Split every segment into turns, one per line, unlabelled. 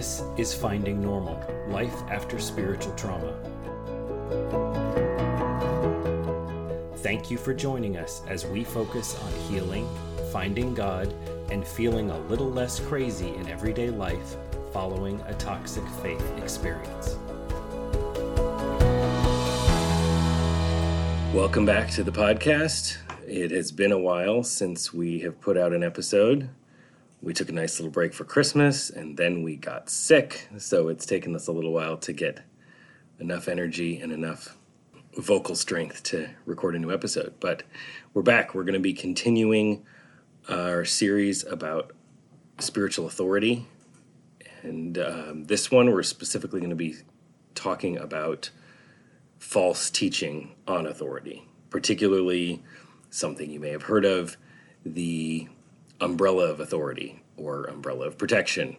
This is Finding Normal Life After Spiritual Trauma. Thank you for joining us as we focus on healing, finding God, and feeling a little less crazy in everyday life following a toxic faith experience. Welcome back to the podcast. It has been a while since we have put out an episode. We took a nice little break for Christmas and then we got sick, so it's taken us a little while to get enough energy and enough vocal strength to record a new episode. But we're back. We're going to be continuing our series about spiritual authority. And um, this one, we're specifically going to be talking about false teaching on authority, particularly something you may have heard of the umbrella of authority or umbrella of protection.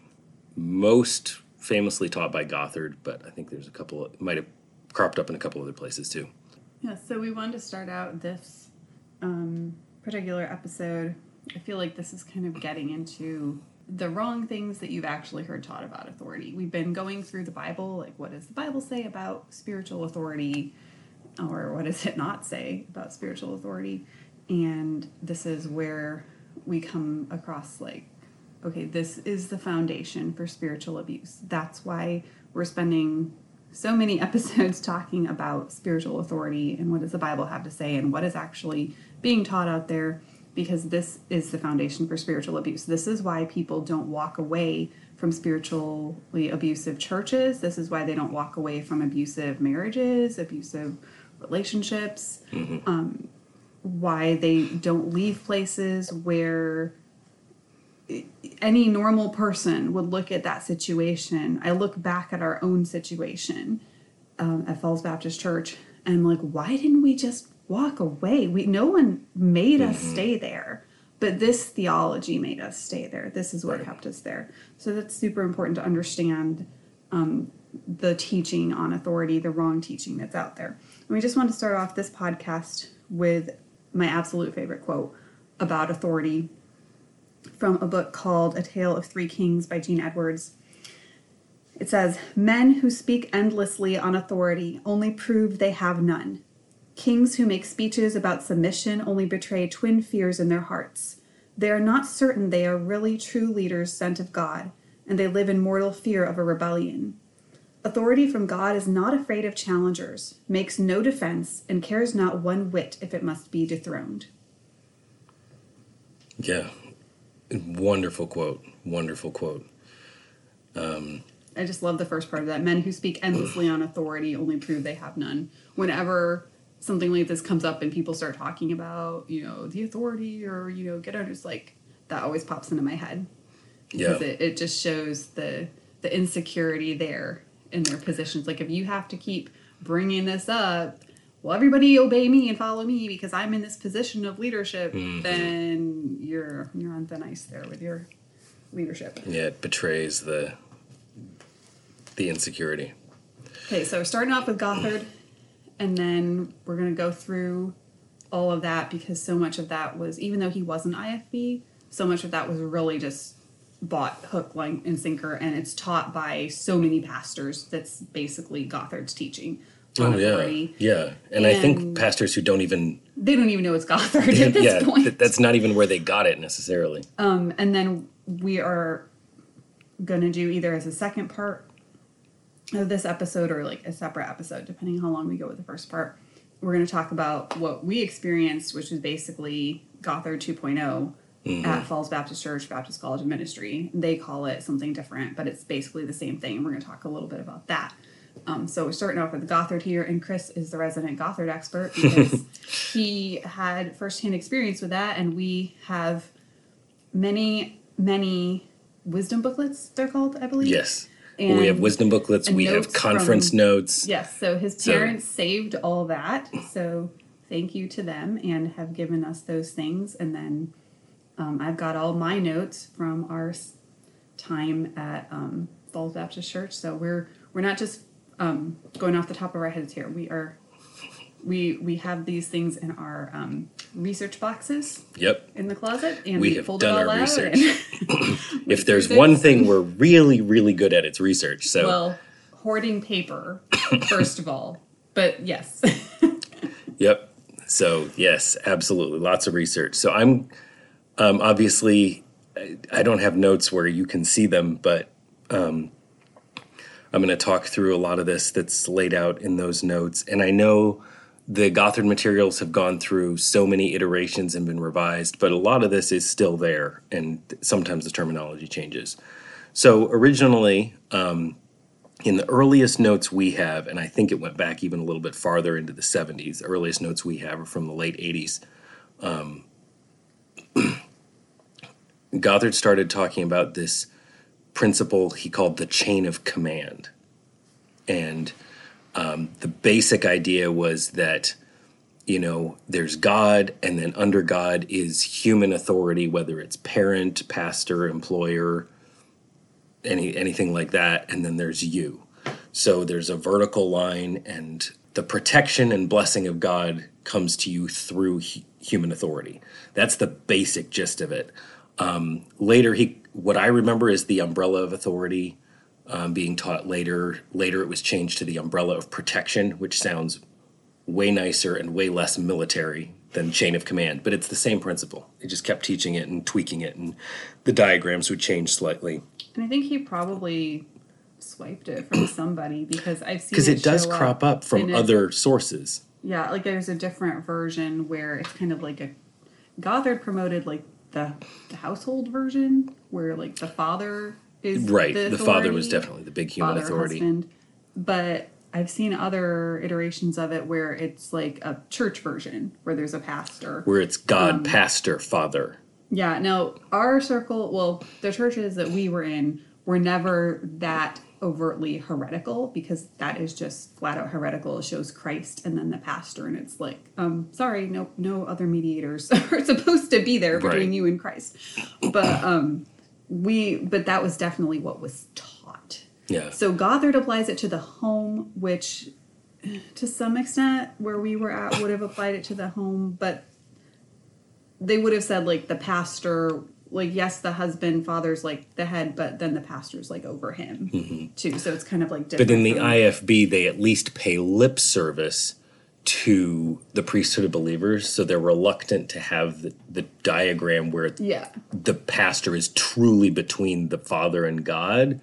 Most famously taught by Gothard, but I think there's a couple, it might have cropped up in a couple other places too.
Yeah, so we wanted to start out this um, particular episode. I feel like this is kind of getting into the wrong things that you've actually heard taught about authority. We've been going through the Bible, like what does the Bible say about spiritual authority, or what does it not say about spiritual authority? And this is where we come across like, okay, this is the foundation for spiritual abuse. That's why we're spending so many episodes talking about spiritual authority and what does the Bible have to say and what is actually being taught out there because this is the foundation for spiritual abuse. This is why people don't walk away from spiritually abusive churches. This is why they don't walk away from abusive marriages, abusive relationships. Mm-hmm. Um, why they don't leave places where any normal person would look at that situation. I look back at our own situation um, at Falls Baptist Church and I'm like, why didn't we just walk away? We no one made mm-hmm. us stay there, but this theology made us stay there. This is what right. kept us there. So that's super important to understand um, the teaching on authority, the wrong teaching that's out there. And we just want to start off this podcast with my absolute favorite quote about authority from a book called A Tale of Three Kings by Gene Edwards. It says, Men who speak endlessly on authority only prove they have none. Kings who make speeches about submission only betray twin fears in their hearts. They are not certain they are really true leaders sent of God, and they live in mortal fear of a rebellion. Authority from God is not afraid of challengers, makes no defense, and cares not one whit if it must be dethroned.
Yeah, Wonderful quote. Wonderful quote. Um,
I just love the first part of that. Men who speak endlessly on authority only prove they have none. Whenever something like this comes up and people start talking about, you know, the authority or, you know, get under, it's like that always pops into my head. Because yeah. it, it just shows the the insecurity there in their positions. Like if you have to keep bringing this up, well, everybody obey me and follow me because I'm in this position of leadership, mm-hmm. then you're you're on thin ice there with your leadership.
Yeah, it betrays the the insecurity.
Okay, so we're starting off with Gothard, and then we're gonna go through all of that because so much of that was even though he was an IFB, so much of that was really just bought hook, line, and sinker, and it's taught by so many pastors. That's basically Gothard's teaching.
Oh yeah, yeah, and, and, I think pastors who don't even
they don't even know it's Gothard at this yeah, point.
that's not even where they got it necessarily.
Um, and then we are going to do either as a second part of this episode or like a separate episode, depending how long we go with the first part. We're going to talk about what we experienced, which was basically Gothard 2.0 mm-hmm. at Falls Baptist Church, Baptist College of Ministry. They call it something different, but it's basically the same thing. And we're going to talk a little bit about that. Um, so we're starting off with the Gothard here, and Chris is the resident Gothard expert because he had firsthand experience with that, and we have many, many wisdom booklets. They're called, I believe.
Yes. And we have wisdom booklets. We have conference from, notes.
Yes. So his parents so. saved all that. So thank you to them and have given us those things. And then um, I've got all my notes from our time at um, Falls Baptist Church. So we're we're not just um, going off the top of our heads here, we are we we have these things in our um, research boxes
Yep.
in the closet, and
We
we,
have
fold
done
it all
our research. If there's one thing we're really, really good at, it's research. So
well, hoarding paper first of all, but yes,
Yep. So yes, absolutely, lots of research. So I'm um, obviously I- don't have notes where you can see them, but um, I'm going to talk through a lot of this that's laid out in those notes. And I know the Gothard materials have gone through so many iterations and been revised, but a lot of this is still there, and sometimes the terminology changes. So originally, um, in the earliest notes we have, and I think it went back even a little bit farther into the 70s, the earliest notes we have are from the late 80s. Um, Gothard started talking about this principle he called the chain of command. And um, the basic idea was that, you know, there's God, and then under God is human authority, whether it's parent, pastor, employer, any anything like that, and then there's you. So there's a vertical line, and the protection and blessing of God comes to you through hu- human authority. That's the basic gist of it. Um, later, he what I remember is the umbrella of authority um, being taught later. Later, it was changed to the umbrella of protection, which sounds way nicer and way less military than chain of command. But it's the same principle. He just kept teaching it and tweaking it, and the diagrams would change slightly.
and I think he probably swiped it from somebody because I've seen
because it does
show
crop up from other sources.
Yeah, like there's a different version where it's kind of like a Gothard promoted like the the household version where like the father is
Right, the, father was definitely the big human
father,
authority.
husband. But I've seen other iterations of it where it's like a church version where there's a pastor.
Where it's God,
Um,
pastor, father.
Yeah, now our circle, well, the churches that we were in were never that overtly heretical because that is just flat out heretical. It shows Christ and then the pastor, and it's like, um, sorry, no, no other mediators are supposed to be there between
Right.
you and Christ. But um, we, but that was definitely what was taught.
Yeah.
So Gothard applies it to the home, which to some extent where we were at would have applied it to the home, but they would have said like the pastor like yes the husband father's like the head but then the pastor's like over him too so it's kind of like different
Mm-hmm. but in the IFB, they at least pay lip service to the priesthood of believers. So they're reluctant to have the, the diagram where
yeah
the pastor is truly between the father and God.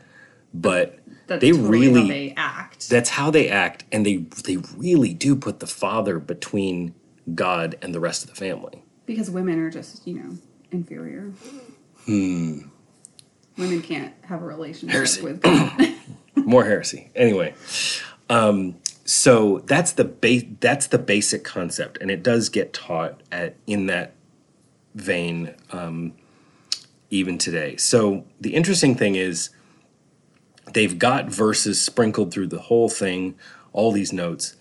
But
that's
they
totally
really
how they act
that's how they act and they they really do put the father between God and the rest of the family.
because women are just you know inferior. Hmm. Women can't have a relationship
Heresy.
with God.
more heresy. Anyway um, so that's the base that's the basic concept and it does get taught at in that vein um, even today. So the interesting thing is they've got verses sprinkled through the whole thing all these notes.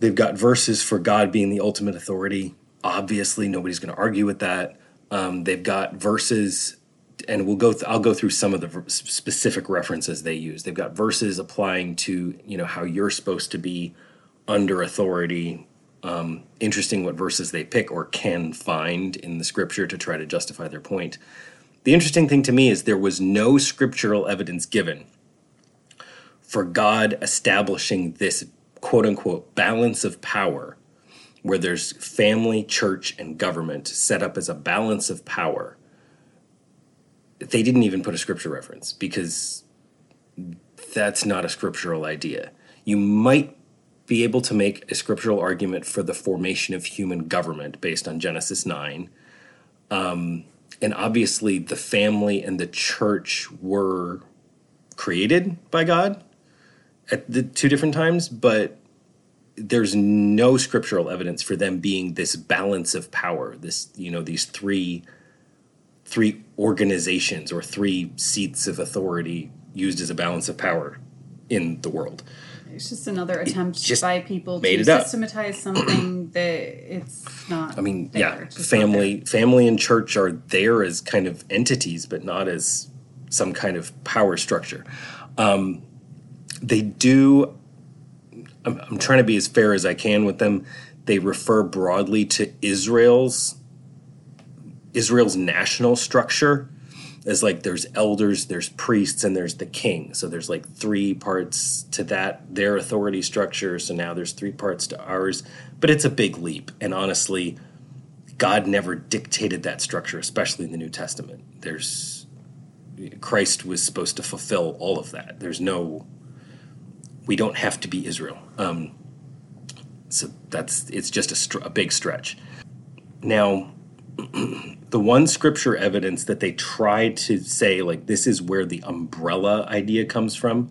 They've got verses for god being the ultimate authority. Obviously nobody's going to argue with that um, they've got verses and we'll go th- I'll go through some of the v- specific references they use. They've got verses applying to, you know, how you're supposed to be under authority. Um, interesting what verses they pick or can find in the scripture to try to justify their point. The interesting thing to me is there was no scriptural evidence given for God establishing this quote unquote balance of power where there's family, church, and government set up as a balance of power they didn't even put a scripture reference because that's not a scriptural idea. You might be able to make a scriptural argument for the formation of human government based on Genesis 9. Um, and obviously, the family and the church were created by God at the two different times, but there's no scriptural evidence for them being this balance of power, this, you know, these three three organizations or three seats of authority used as a balance of power in the world.
it's just another attempt
just
by people to
it up.
systematize something that it's not
I mean,
there.
yeah,
It's just not
family family and church are there as kind of entities, but not as some kind of power structure. Um, they do I'm, I'm trying to be as fair as I can with them. They refer broadly to Israel's Israel's national structure as like there's elders, there's priests, and there's the king. So there's like three parts to that their authority structure. So now there's three parts to ours, but it's a big leap. And honestly, God never dictated that structure, especially in the New Testament. There's Christ was supposed to fulfill all of that. There's no we don't have to be Israel. Um, so that's it's just a, str- a big stretch. Now, the one scripture evidence that they try to say like this is where the umbrella idea comes from.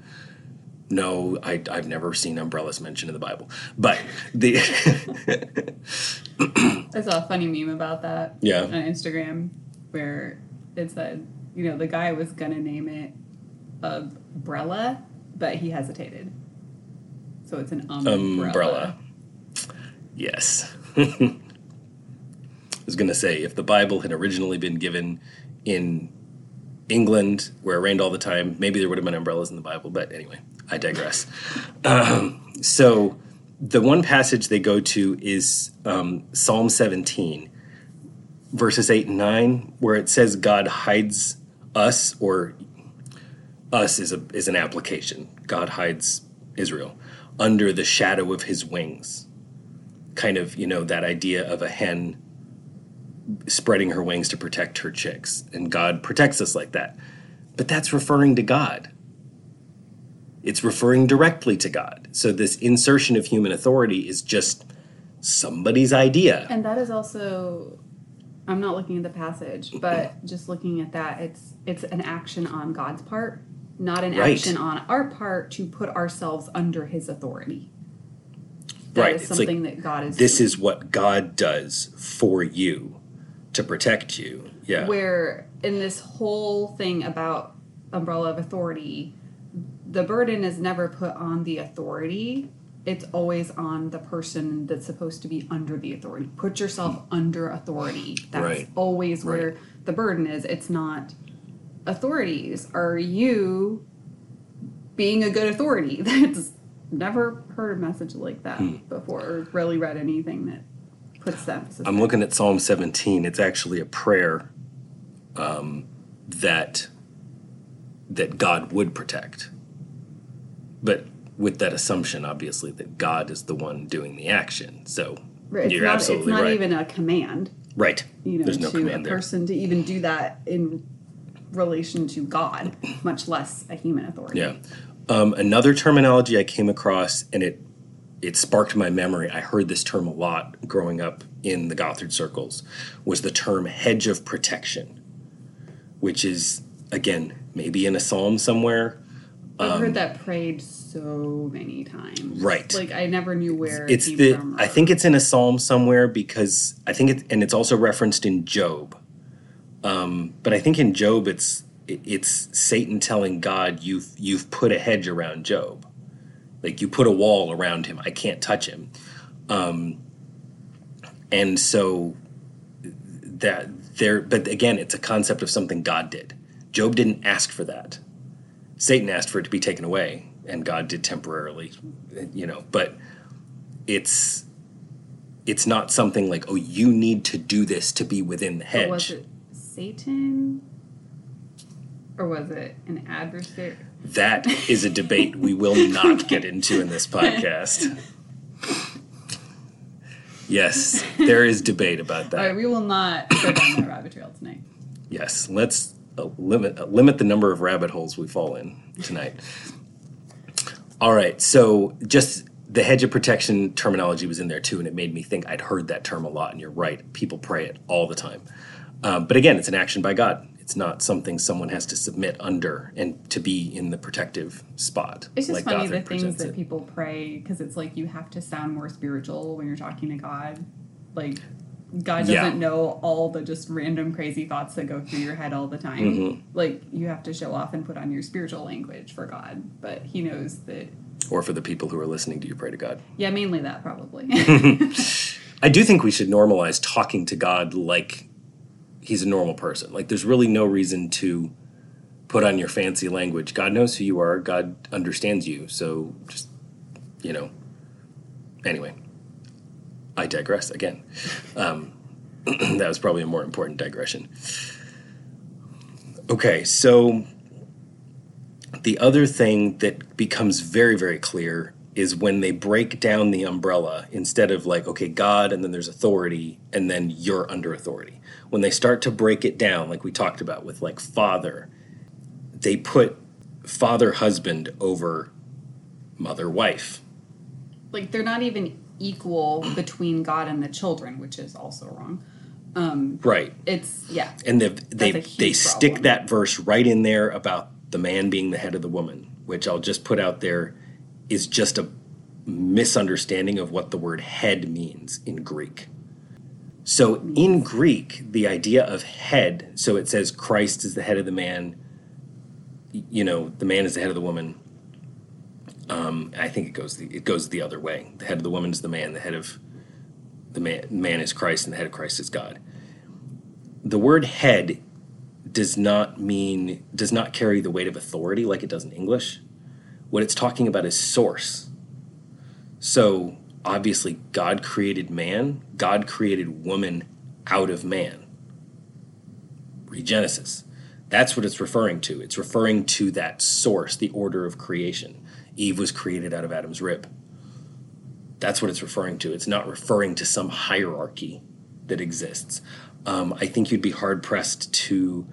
No, I, I've never seen umbrellas mentioned in the Bible, but the
I saw a funny meme about that
Yeah.
on Instagram where it said, you know, the guy was gonna name it umbrella, but he hesitated. So it's an umbrella.
umbrella. Yes. I was going to say, if the Bible had originally been given in England, where it rained all the time, maybe there would have been umbrellas in the Bible. But anyway, I digress. um, so the one passage they go to is um, Psalm 17, verses 8 and 9, where it says God hides us, or us is, a, is an application. God hides Israel under the shadow of his wings. Kind of, you know, that idea of a hen spreading her wings to protect her chicks. And God protects us like that. But that's referring to God. It's referring directly to God. So this insertion of human authority is just somebody's idea.
And that is also I'm not looking at the passage, but just looking at that, it's it's an action on God's part, not an
Right.
action on our part to put ourselves under his authority. That
Right,
is
it's like,
something that God is
This
doing.
is what God does for you to protect you. Yeah.
where in this whole thing about umbrella of authority the burden is never put on the authority it's always on the person that's supposed to be under the authority put yourself mm. under authority that's
Right.
always where
Right.
the burden is it's not authorities are you being a good authority that's never heard a message like that
Hmm.
before or really read anything that puts that emphasis
I'm looking at Psalm 17. It's actually a prayer um, that that God would protect, but with that assumption, obviously, that God is the one doing the action. So
Right,
you're
not,
absolutely
it's not
right.
even a command
right.
you know,
There's no
to
command
a
there.
person to even do that in relation to God, much less a human authority.
Yeah. Um, another terminology I came across, and it it sparked my memory. I heard this term a lot growing up in the Gothard circles. Was the term hedge of protection, which is again maybe in a psalm somewhere.
I've heard that prayed so many times.
Um, Right.
Like I never knew where
It's
it
the
from.
I think it's in a psalm somewhere because I think it and it's also referenced in Job. Um, but I think in Job it's it's Satan telling God you've you've put a hedge around Job. Like you put a wall around him. I can't touch him. Um, and so that there but again it's a concept of something God did. Job didn't ask for that. Satan asked for it to be taken away and God did temporarily, you know, but it's it's not something like oh you need to do this to be within the hedge.
Satan? Or was it an adversary?
That is a debate we will not get into in this podcast. Yes, there is debate about that.
All right, we will not go down that rabbit trail tonight.
Yes, let's uh, limit uh, limit the number of rabbit holes we fall in tonight. All right, so just the hedge of protection terminology was in there too, and it made me think I'd heard that term a lot. And you're right, people pray it all the time. Um, but again, it's an action by God. It's not something someone has to submit under and to be in the protective spot.
It's just
like
funny
Gothard
the things that
it.
people pray because it's like you have to sound more spiritual when you're talking to God. Like God doesn't
Yeah.
know all the just random crazy thoughts that go through your head all the time.
Mm-hmm.
Like you have to show off and put on your spiritual language for God, but He knows that.
or for the people who are listening do you pray to God.
Yeah, mainly that probably.
I do think we should normalize talking to God like he's a normal person. Like there's really no reason to put on your fancy language. God knows who you are. God understands you. So just you know, anyway, I digress again. Um, that was probably a more important digression. Okay, so the other thing that becomes very, very clear is when they break down the umbrella instead of like, okay, God, and then there's authority, and then you're under authority. When they start to break it down, like we talked about with like father, they put father husband over mother wife.
Like they're not even equal between God and the children, which is also wrong. Um,
Right.
it's yeah,
And they they they stick
problem.
that verse right in there about the man being the head of the woman, which I'll just put out there is just a misunderstanding of what the word head means in Greek. So in Greek, the idea of head, so it says Christ is the head of the man, you know, the man is the head of the woman. Um, I think it goes the, it goes the other way. The head of the woman is the man, the head of the man man is Christ, and the head of Christ is God the word head does not mean does not carry the weight of authority like it does in English. What it's talking about is source. So obviously God created man, God created woman out of man. Read Genesis. That's what it's referring to. It's referring to that source, the order of creation. Eve was created out of Adam's rib. That's what it's referring to. It's not referring to some hierarchy that exists. Um, I think you'd be hard pressed to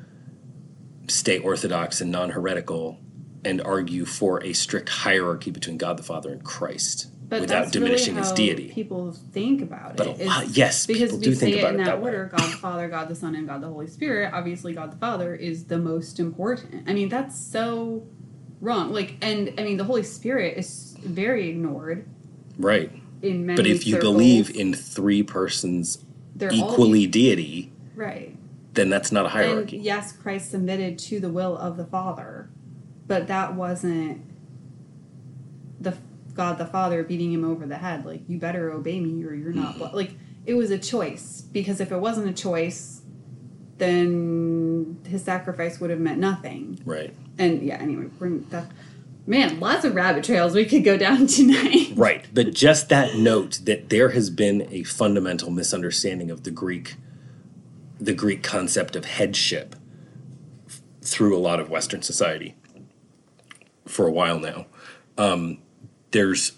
stay orthodox and non heretical and argue for a strict hierarchy between God the Father and Christ
but
without
that's
diminishing
really
his
how
deity.
People think about
But
it.
a lot- yes,
because
people
we
do
say
think
it
about
in
it
that,
that
order: God the Father, God the Son, and God the Holy Spirit. Obviously, God the Father is the most important. I mean, that's so wrong. Like, and I mean, the Holy Spirit is very ignored
Right.
in many.
But if you
circles.
believe in three persons
They're all
equally deity,
right.
then that's not a
And
hierarchy.
yes, Christ submitted to the will of the Father, but that wasn't the God the Father beating him over the head. Like, you better obey me or you're not. blo-" Like, it was a choice because if it wasn't a choice, then his sacrifice would have meant nothing.
right.
And yeah, anyway, that. Man, lots of rabbit trails we could go down tonight.
Right. But just that note that there has been a fundamental misunderstanding of the Greek the Greek concept of headship through a lot of Western society for a while now. Um, there's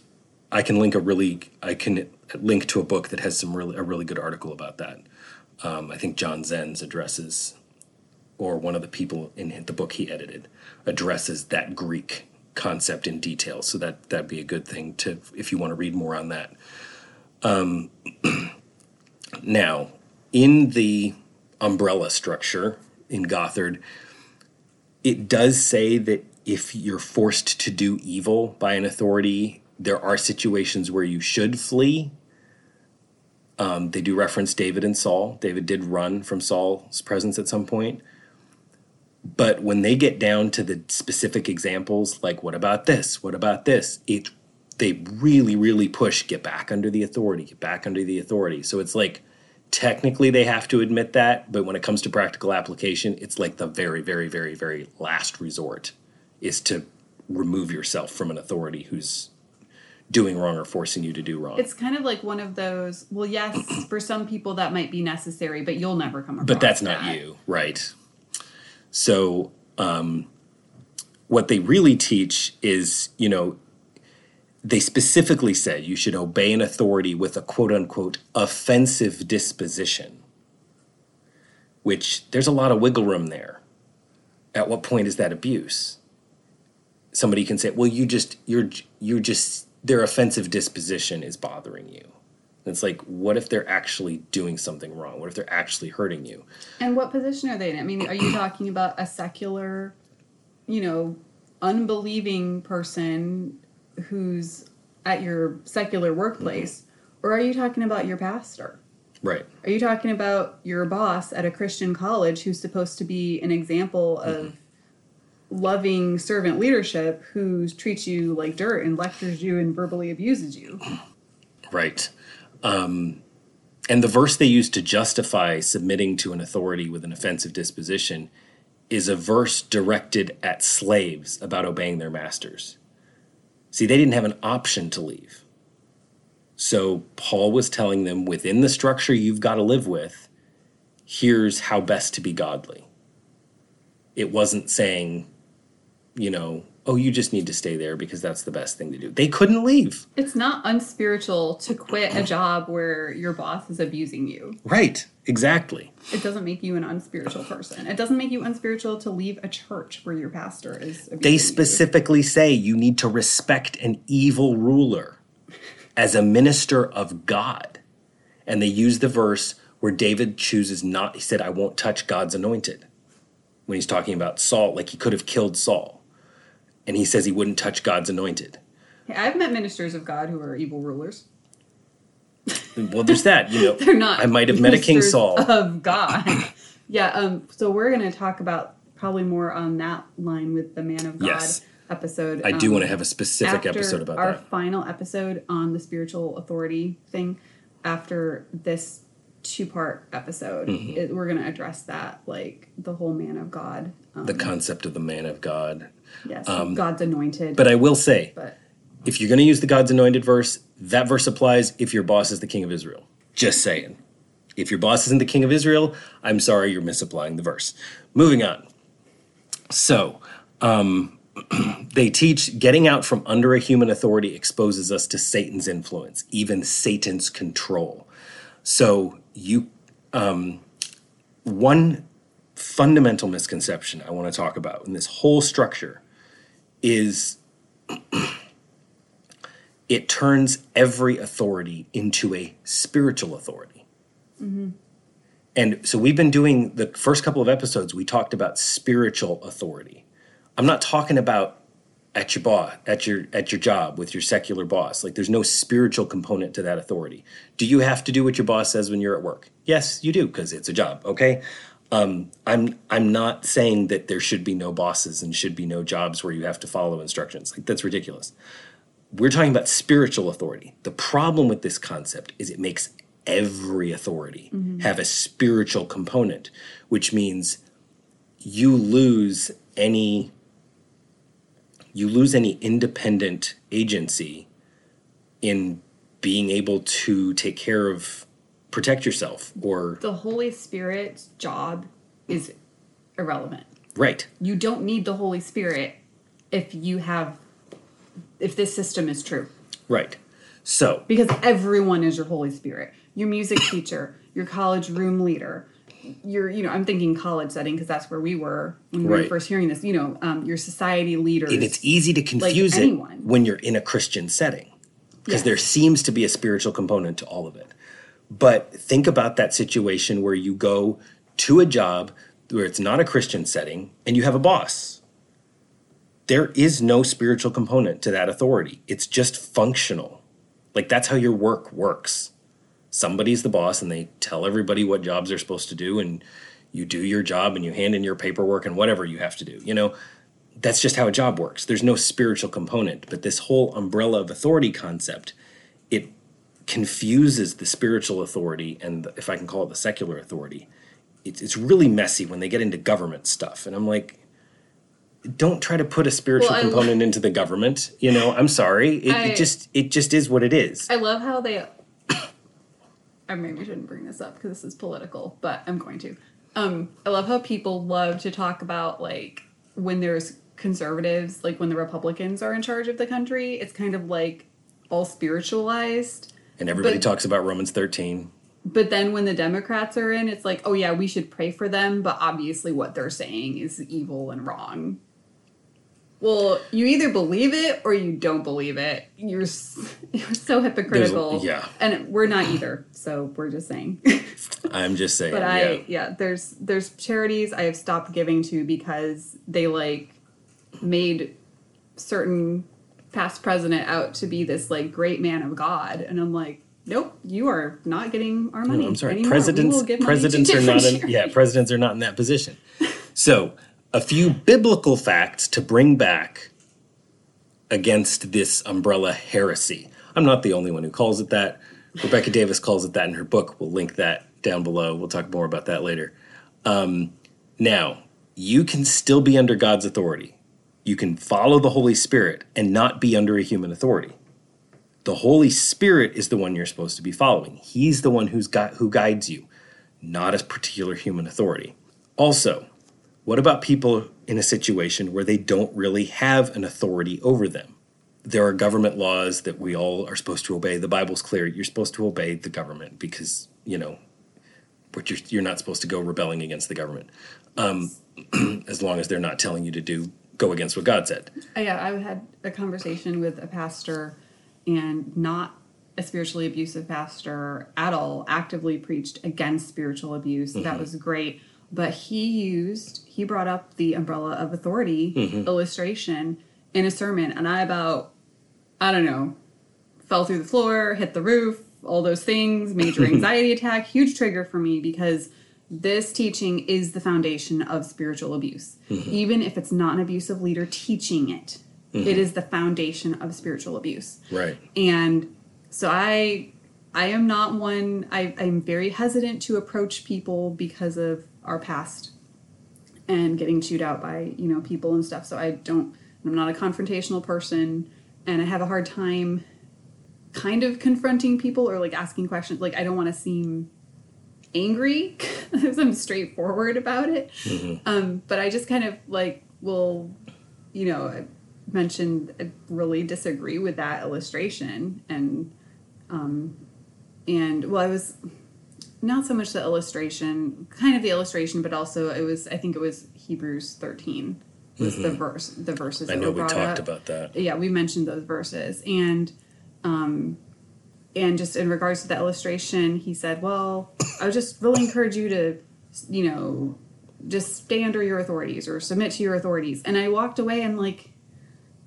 I can link a really I can link to a book that has some really a really good article about that. Um, I think Jon Zens addresses or one of the people in the book he edited addresses that Greek concept in detail. So that that'd be a good thing to if you want to read more on that. Um, now, in the umbrella structure in Gothard, it does say that if you're forced to do evil by an authority, there are situations where you should flee. Um, they do reference David and Saul. David did run from Saul's presence at some point. But when they get down to the specific examples, like what about this? What about this? It they really, really push get back under the authority, get back under the authority. So it's like technically they have to admit that, but when it comes to practical application, it's like the very, very, very, very last resort is to remove yourself from an authority who's doing wrong or forcing you to do wrong.
It's kind of like one of those. Well, yes, for some people that might be necessary, but you'll never come across.
but that's not
that.
you, right? So, um, what they really teach is, you know, they specifically said you should obey an authority with a quote unquote offensive disposition, which there's a lot of wiggle room there. At what point is that abuse? Somebody can say, "Well, you just you're you're just their offensive disposition is bothering you." And it's like, what if they're actually doing something wrong? What if they're actually hurting you?
And what position are they in? I mean, are you talking about a secular, you know, unbelieving person who's at your secular workplace, mm-hmm. or are you talking about your pastor?
Right.
Are you talking about your boss at a Christian college who's supposed to be an example mm-hmm. of loving servant leadership who treats you like dirt and lectures you and verbally abuses you?
Right. Um, and the verse they use to justify submitting to an authority with an offensive disposition is a verse directed at slaves about obeying their masters. See, they didn't have an option to leave. So Paul was telling them within the structure you've got to live with, here's how best to be godly. It wasn't saying, you know, oh, you just need to stay there because that's the best thing to do. They couldn't leave.
It's not unspiritual to quit a job where your boss is abusing you.
Right, exactly.
It doesn't make you an unspiritual person. It doesn't make you unspiritual to leave a church where your pastor is abusing
They
you.
specifically say you need to respect an evil ruler as a minister of God. And they use the verse where David chooses not, he said, I won't touch God's anointed. When he's talking about Saul, like he could have killed Saul. And he says he wouldn't touch God's anointed.
Hey, I've met ministers of God who are evil rulers.
Well, there's that, you know.
They're not.
I might have met a King Saul.
of God. yeah. Um. So we're going to talk about probably more on that line with the Man of God
Yes.
episode.
I do
Um,
want to have a specific episode about
our
that.
final episode on the spiritual authority thing. After this two-part episode,
Mm-hmm.
it, we're going to address that, like the whole Man of God. Um,
The concept of the man of God.
Yes, God's anointed.
But I will say,
but
if you're going to use the God's anointed verse, that verse applies if your boss is the king of Israel. Just saying. If your boss isn't the king of Israel, I'm sorry, you're misapplying the verse. Moving on. So, um, they teach getting out from under a human authority exposes us to Satan's influence, even Satan's control. So, you, um, one fundamental misconception I want to talk about in this whole structure is it turns every authority into a spiritual authority. Mm-hmm. And so we've been doing the first couple of episodes, we talked about spiritual authority. I'm not talking about at your boss, at your at your job with your secular boss. Like there's no spiritual component to that authority. Do you have to do what your boss says when you're at work? Yes, you do because it's a job, okay? Um, I'm I'm not saying that there should be no bosses and should be no jobs where you have to follow instructions. Like that's ridiculous we're talking about spiritual authority. The problem with this concept is it makes every authority have a spiritual component, which means you lose any you lose any independent agency in being able to take care of protect yourself or
the Holy Spirit's job is irrelevant.
right
You don't need the Holy Spirit if you have if this system is true.
right so
Because everyone is your Holy Spirit. Your music teacher, your college room leader, your you know, I'm thinking college setting because that's where we were when we were first hearing this, you know, um, your society leaders.
and it's easy to confuse it when you're in a Christian setting because
Yes.
there seems to be a spiritual component to all of it. But think about that situation where you go to a job where it's not a Christian setting and you have a boss. There is no spiritual component to that authority. It's just functional. Like that's how your work works. Somebody's the boss and they tell everybody what jobs they're supposed to do and you do your job and you hand in your paperwork and whatever you have to do. You know, that's just how a job works. There's no spiritual component, but this whole umbrella of authority concept, it confuses the spiritual authority and the, if I can call it the secular authority. It's it's really messy when they get into government stuff, and I'm like, don't try to put a spiritual
Well,
component into the government. You know, I'm sorry, it,
I-
it just it just is what it is.
I love how they. I maybe shouldn't bring this up because this is political, but I'm going to. Um, I love how people love to talk about like when there's conservatives, like when the Republicans are in charge of the country. It's kind of like all spiritualized.
And everybody
but-
talks about Romans 13.
But then when the Democrats are in, it's like, oh yeah, we should pray for them, but obviously what they're saying is evil and wrong. Well, you either believe it or you don't believe it. You're, so hypocritical.
yeah.
And we're not either, so we're just saying.
I'm just saying.
but
yeah.
I, yeah, there's there's charities I have stopped giving to because they like made certain past president out to be this like great man of God, and I'm like, nope, you are not getting our money.
No, I'm sorry.
anymore.
Presidents
will give money to
presidents are not in, yeah, presidents are not in that position. So, a few biblical facts to bring back against this umbrella heresy. I'm not the only one who calls it that. Rebecca Davis calls it that in her book. We'll link that down below. We'll talk more about that later. Um, now, you can still be under God's authority. You can follow the Holy Spirit and not be under a human authority. The Holy Spirit is the one you're supposed to be following. He's the one who's got who guides you, not a particular human authority. Also, what about people in a situation where they don't really have an authority over them? There are government laws that we all are supposed to obey. The Bible's clear. You're supposed to obey the government because, you know, but you're, you're not supposed to go rebelling against the government um, as long as they're not telling you to do go against what God said.
Uh, yeah, I had a conversation with a pastor and not a spiritually abusive pastor at all actively preached against spiritual abuse. That was great. But he used, he brought up the umbrella of authority illustration in a sermon. And I about, I don't know, fell through the floor, hit the roof, all those things, major anxiety attack, huge trigger for me because this teaching is the foundation of spiritual abuse. Mm-hmm. Even if it's not an abusive leader teaching it, mm-hmm. it is the foundation of spiritual abuse.
Right.
and so i i am not one I, i'm very hesitant to approach people because of our past and getting chewed out by you know people and stuff. So i don't i'm not a confrontational person and i have a hard time kind of confronting people or like asking questions. Like i don't want to seem angry. Because i'm straightforward about it. Um, but i just kind of like will you know I mentioned I really disagree with that illustration. And um, and well i was not so much the illustration kind of the illustration but also it was i think it was hebrews 13 was the verse the verses
I know we talked
up.
about that.
yeah we mentioned those verses. And um and just in regards to the illustration he said well i would just really encourage you to you know just stay under your authorities or submit to your authorities and i walked away and like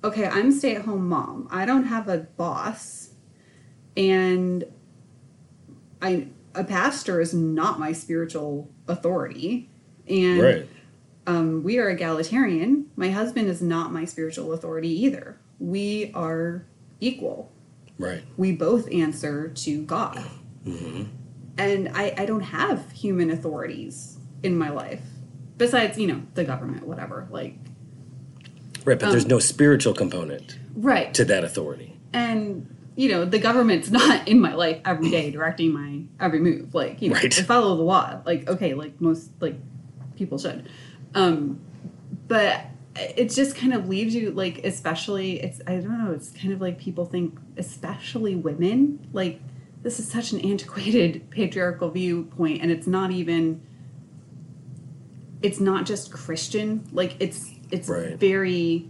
okay i'm stay-at-home mom i don't have a boss and i a pastor is not my spiritual authority and
Right.
um, we are egalitarian. My husband is not my spiritual authority either. We are equal.
Right.
We both answer to God. And I, I don't have human authorities in my life. Besides, you know, the government, whatever. Like,
Right. But
Um,
there's no spiritual component
right.
to that authority.
and, you know, the government's not in my life every day directing my every move. Like, you know,
Right.
I follow the law. Like, okay, like most, like, people should. Um, but it just kind of leaves you like especially it's i don't know it's kind of like people think especially women like this is such an antiquated patriarchal viewpoint and it's not even it's not just christian like it's it's
Right.
very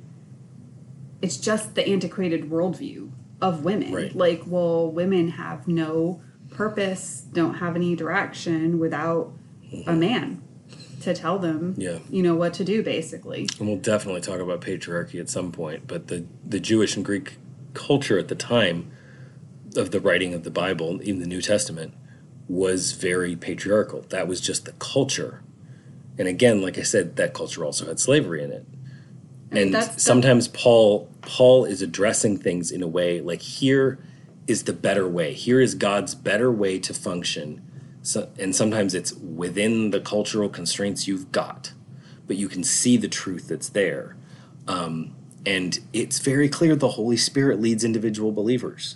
it's just the antiquated worldview of women
Right.
like well women have no purpose don't have any direction without a man to tell them
Yeah.
you know what to do basically
And we'll definitely talk about patriarchy at some point, but the, the Jewish and Greek culture at the time of the writing of the Bible, in the New Testament, was very patriarchal. That was just the culture. And again, like I said, that culture also had slavery in it. And
that's
sometimes Paul Paul is addressing things in a way like here is the better way. Here is God's better way to function. So, and sometimes it's within the cultural constraints you've got, but you can see the truth that's there. Um, and it's very clear the Holy Spirit leads individual believers.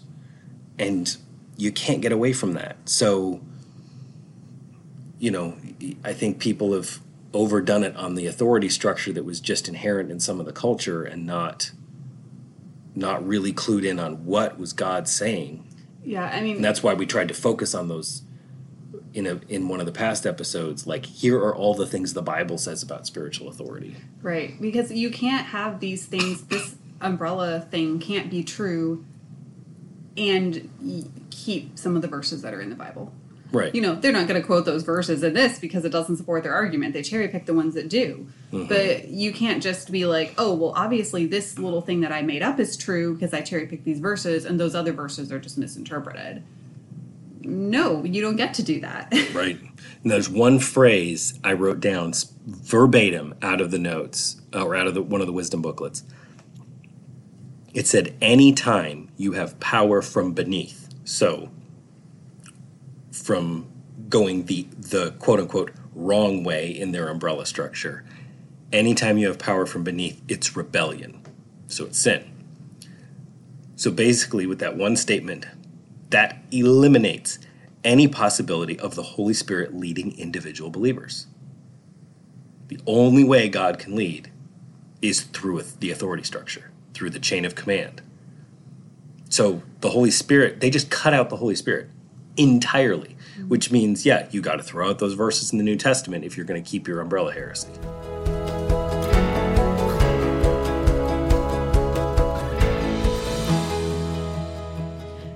And you can't get away from that. So, you know, I think people have overdone it on the authority structure that was just inherent in some of the culture and not not really clued in on what was God saying.
yeah i mean
And that's why we tried to focus on those in a in one of the past episodes like here are all the things the Bible says about spiritual authority.
Right, because you can't have these things. This umbrella thing can't be true, and keep some of the verses that are in the Bible.
Right.
You know, they're not going to quote those verses in this because it doesn't support their argument. They cherry pick the ones that do. Mm-hmm. But you can't just be like, oh, well, obviously this little thing that I made up is true because I cherry picked these verses, and those other verses are just misinterpreted. No, you don't get to do that.
Right. And there's one phrase I wrote down verbatim out of the notes uh, or out of the, one of the wisdom booklets. It said, anytime you have power from beneath. So, from going the, the quote unquote wrong way in their umbrella structure, anytime you have power from beneath, it's rebellion. So, it's sin. So basically, with that one statement, that eliminates any possibility of the Holy Spirit leading individual believers. The only way God can lead is through the authority structure, through the chain of command. So the Holy Spirit, they just cut out the Holy Spirit entirely, which means, yeah, you got to throw out those verses in the New Testament if you're going to keep your umbrella heresy.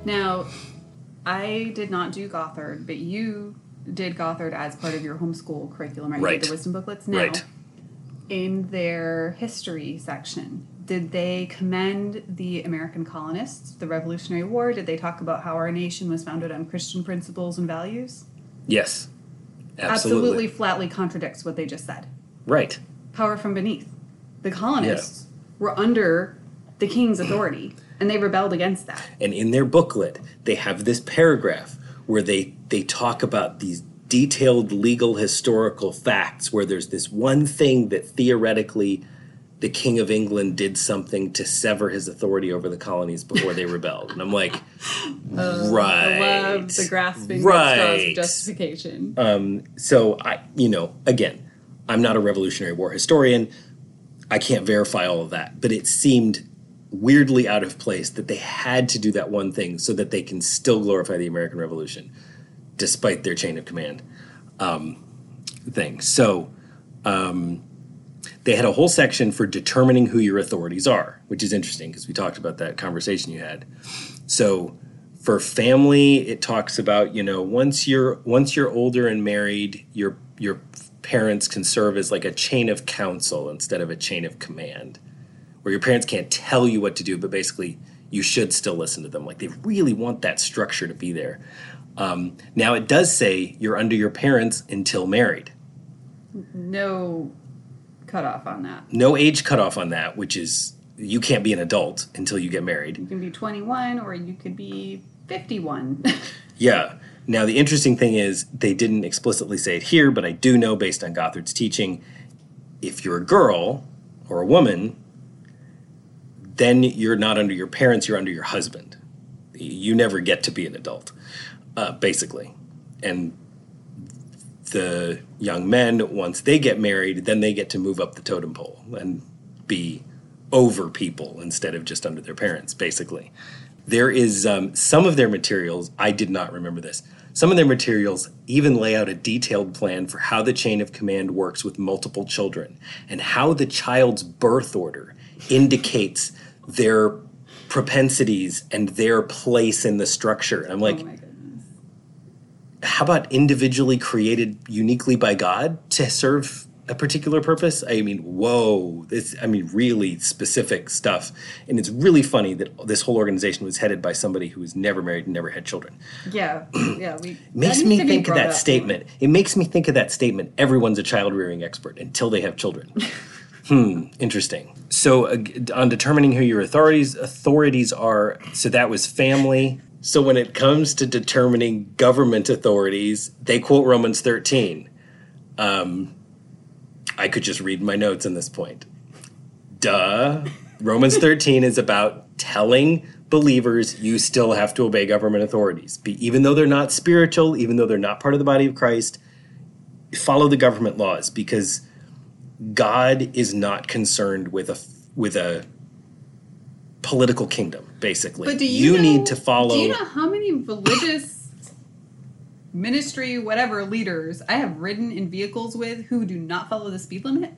Now, I did not do Gothard, but you did Gothard as part of your homeschool curriculum, right?
Right.
The wisdom booklets now.
Right.
In their history section, did they commend the American colonists, the Revolutionary War? Did they talk about how our nation was founded on Christian principles and values?
Yes, absolutely.
Absolutely flatly contradicts what they just said.
Right.
Power from beneath. The colonists were under the king's authority, and they rebelled against that.
And in their booklet, they have this paragraph where they they talk about these detailed legal historical facts where there's this one thing that theoretically the king of England did something to sever his authority over the colonies before they rebelled. And I'm like, right.
I love the grasping straws
Right.
of justification.
Um, so I, you know, again, I'm not a Revolutionary War historian. I can't verify all of that, but it seemed weirdly out of place that they had to do that one thing so that they can still glorify the American Revolution, despite their chain of command um, thing. So um, they had a whole section for determining who your authorities are, which is interesting because we talked about that conversation you had. So for family, it talks about you know once you're once you're older and married, your your parents can serve as like a chain of counsel instead of a chain of command, where your parents can't tell you what to do, but basically you should still listen to them. Like they really want that structure to be there. Um, now it does say you're under your parents until married.
No cutoff on that.
No age cutoff on that, which is you can't be an adult until you get married.
You can be 21 or you could be 51.
Yeah. Now, the interesting thing is, they didn't explicitly say it here, but I do know based on Gothard's teaching, if you're a girl or a woman, then you're not under your parents, you're under your husband. You never get to be an adult, uh, basically. And the young men, once they get married, then they get to move up the totem pole and be over people instead of just under their parents, basically. There is um, some of their materials, I did not remember this. Some of their materials even lay out a detailed plan for how the chain of command works with multiple children and how the child's birth order indicates their propensities and their place in the structure. And I'm like,
oh
how about individually created uniquely by God to serve a particular purpose? I mean, whoa, this, I mean, really specific stuff. And it's really funny that this whole organization was headed by somebody who was never married and never had children.
Yeah, yeah. We,
makes me
needs to be
think of that
up
statement. It makes me think of that statement everyone's a child rearing expert until they have children. hmm, interesting. So, uh, on determining who your authorities authorities are, so that was family. So when it comes to determining government authorities, they quote Romans 13. Um, I could just read my notes in this point. Duh. Romans 13 is about telling believers you still have to obey government authorities. Be, even though they're not spiritual, even though they're not part of the body of Christ, follow the government laws because God is not concerned with a with a political kingdom basically.
But do you, know-
need to follow
Do you know how many religious ministry, whatever leaders I have ridden in vehicles with who do not follow the speed limit?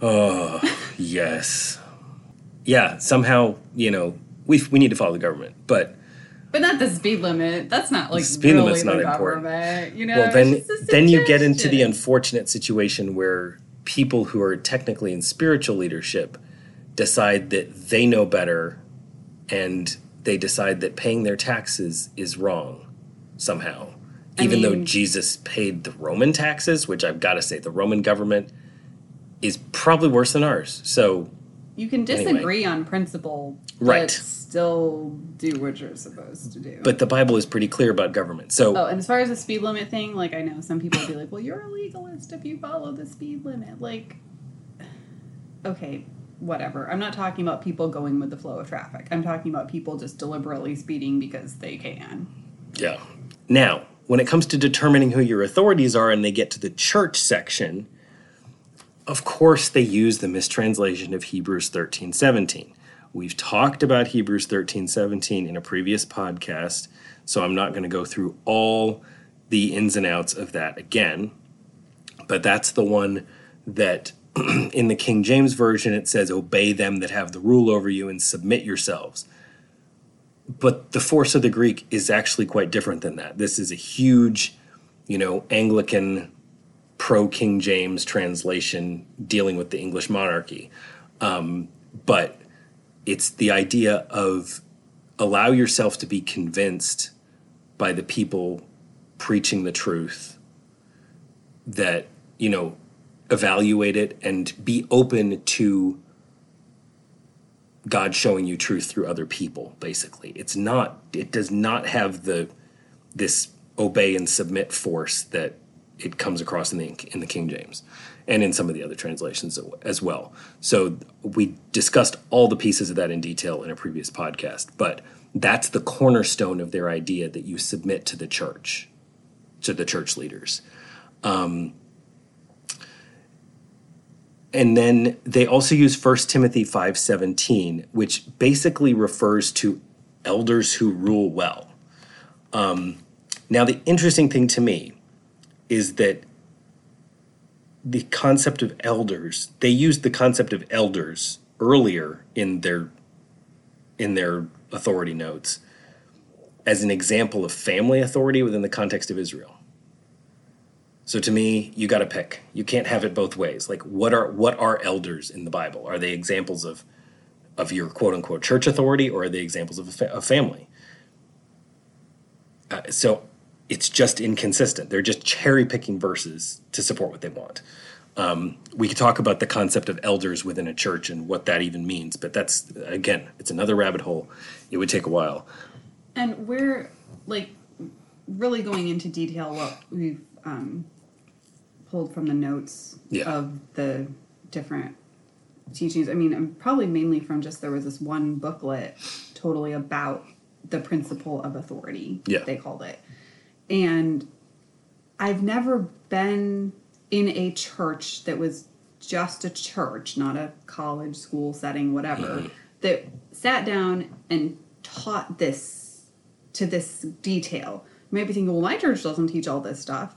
Oh, yes. Yeah, somehow, you know, we we need to follow the government, but
But not the speed limit. That's not like
speed
really
limit's
the
not important.
You know,
well then then you get into the unfortunate situation where people who are technically in spiritual leadership decide that they know better and they decide that paying their taxes is wrong somehow
I
even though Jesus paid the Roman taxes which I've got to say the Roman government is probably worse than ours so
You can
Anyway.
disagree on principle, but
Right.
still do what you're supposed to do.
but the Bible is pretty clear about government so
oh, and as far as the speed limit thing, like I know some people will be like, "Well, you're a legalist if you follow the speed limit." Like, okay, whatever. I'm not talking about people going with the flow of traffic. I'm talking about people just deliberately speeding because they can.
Yeah. Now, when it comes to determining who your authorities are and they get to the church section, of course they use the mistranslation of Hebrews 13 17. We've talked about Hebrews 13 17 in a previous podcast, so I'm not going to go through all the ins and outs of that again. But that's the one that in the King James Version it says, Obey them that have the rule over you and submit yourselves. But the force of the Greek is actually quite different than that. This is a huge, you know, Anglican pro King James translation dealing with the English monarchy. Um, but it's the idea of allow yourself to be convinced by the people preaching the truth that, you know, evaluate it and be open to God showing you truth through other people, basically. It's not, it does not have the, this obey and submit force that it comes across in the, in the King James and in some of the other translations as well. So we discussed all the pieces of that in detail in a previous podcast, but that's the cornerstone of their idea that you submit to the church, to the church leaders. Um, and then they also use 1 timothy 5.17 which basically refers to elders who rule well um, now the interesting thing to me is that the concept of elders they used the concept of elders earlier in their in their authority notes as an example of family authority within the context of israel so to me, you got to pick. You can't have it both ways. Like what are what are elders in the Bible? Are they examples of of your quote unquote church authority, or are they examples of a, fa- family? Uh, so it's just inconsistent. They're just cherry picking verses to support what they want. Um, we could talk about the concept of elders within a church and what that even means, but that's again, it's another rabbit hole. It would take a while.
And we're like really going into detail what we've um, pulled from the notes
Yeah.
of the different teachings. I mean, um, probably mainly from just there was this one booklet totally about the principle of authority.
Yeah.
They called it. And I've never been in a church that was just a church, not a college, school setting, whatever, mm-hmm. that sat down and taught this to this detail. You might be thinking, well, my church doesn't teach all this stuff.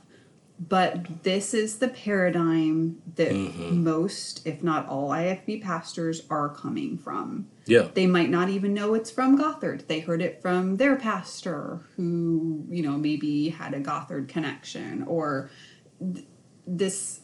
But this is the paradigm that mm-hmm. most, if not all, IFB pastors are coming from.
Yeah.
They might not even know it's from Gothard. They heard it from their pastor who, you know, maybe had a Gothard connection or th- this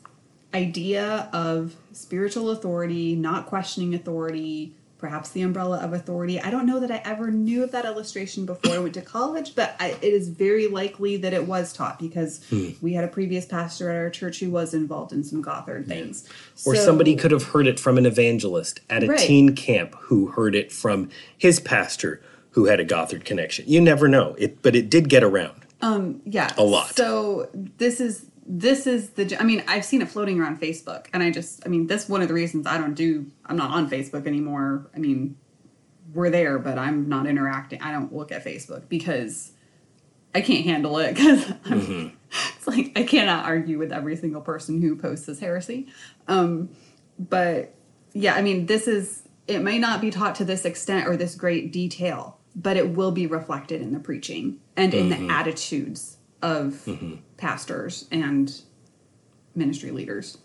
idea of spiritual authority, not questioning authority, perhaps the umbrella of authority. I don't know that I ever knew of that illustration before I went to college, but I, it is very likely that it was taught because hmm. we had a previous pastor at our church who was involved in some Gothard things.
Or
So-
somebody could have heard it from an evangelist at a
Right.
teen camp who heard it from his pastor who had a Gothard connection. You never know. It but it did get around.
Um, yeah
a lot.
so this is this is the i mean i've seen it floating around facebook and i just i mean that's one of the reasons i don't do i'm not on facebook anymore. I mean we're there but i'm not interacting i don't look at facebook because i can't handle it because mm-hmm. it's like i cannot argue with every single person who posts this heresy. Um but yeah i mean this is it may not be taught to this extent or this great detail but it will be reflected in the preaching and in the mm-hmm. attitudes of mm-hmm. Pastors and ministry leaders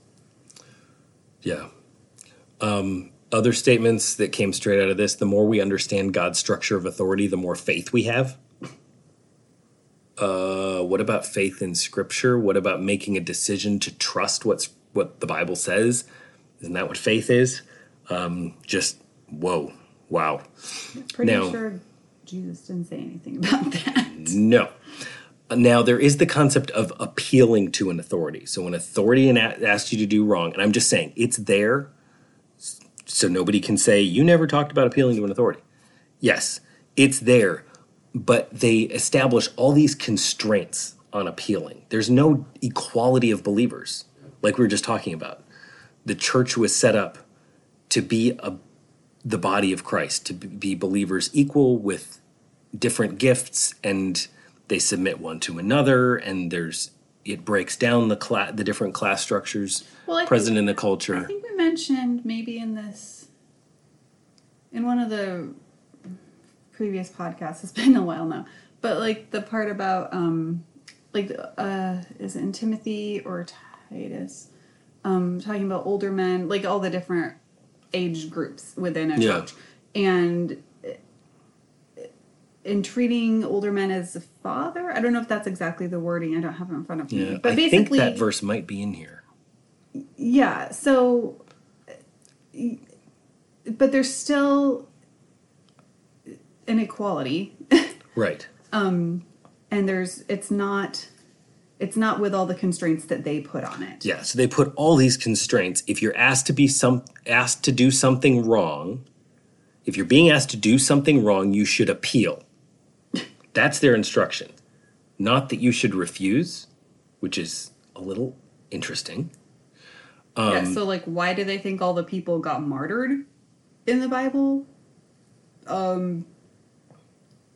Yeah. Um, other statements that came straight out of this the more we understand God's structure of authority, the more faith we have. Uh, what about faith in Scripture? What about making a decision to trust what's what the Bible says? Isn't that what faith is? Um, just whoa, wow.
pretty
Now-
sure jesus didn't say anything about that
No. Now there is the concept of appealing to an authority. So when authority asks you to do wrong, and I'm just saying it's there, so nobody can say you never talked about appealing to an authority. Yes, it's there, but they establish all these constraints on appealing. There's no equality of believers, like we were just talking about. The church was set up to be a the body of Christ, to be believers equal with different gifts, and they submit one to another, and there's it breaks down the class, the different class structures
Well,
present
think-
in the culture.
I think we mentioned maybe in this, in one of the previous podcasts. It's been a while now, but like the part about um, like uh, is it in Timothy or Titus, um, talking about older men, like all the different age groups within a
Yeah.
church, and in treating older men as a father. I don't know if that's exactly the wording. I don't have it in front of me,
yeah,
but
I
basically,
think that verse might be in here.
yeah, so but there's still inequality
Right.
um, and there's it's not it's not with all the constraints that they put on it.
Yeah, so they put all these constraints. If you're asked to be some asked to do something wrong, if you're being asked to do something wrong, you should appeal. That's their instruction. Not that you should refuse, which is a little interesting.
yeah,
Um,
so like why do they think all the people got martyred in the Bible? Um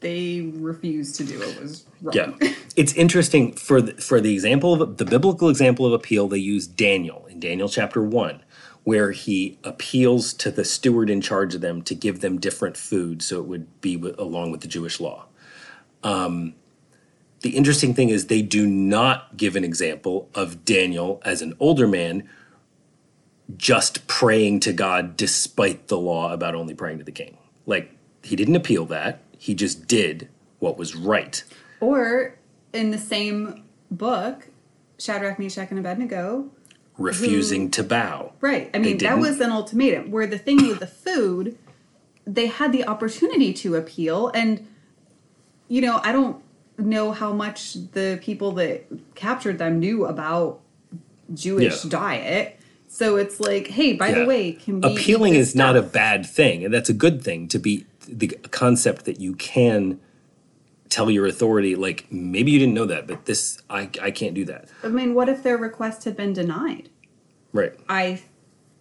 they refused to do it was wrong.
Yeah, it's interesting for the, for the example of the biblical example of appeal. They use Daniel in Daniel chapter one, where he appeals to the steward in charge of them to give them different food, so it would be with, along with the Jewish law. Um, the interesting thing is they do not give an example of Daniel as an older man just praying to God despite the law about only praying to the king. Like he didn't appeal that; he just did what was right.
Or in the same book, Shadrach, Meshach, and Abednego
refusing to bow.
Right. I mean, that was an ultimatum. Where the thing with the food, they had the opportunity to appeal. And, you know, I don't know how much the people that captured them knew about Jewish
Yeah.
diet. So it's like, hey, by
Yeah.
the way, can we.
Appealing is not a bad thing, and that's a good thing to be the concept that you can tell your authority like maybe you didn't know that but this I I can't do that.
I mean, what if their request had been denied?
Right.
I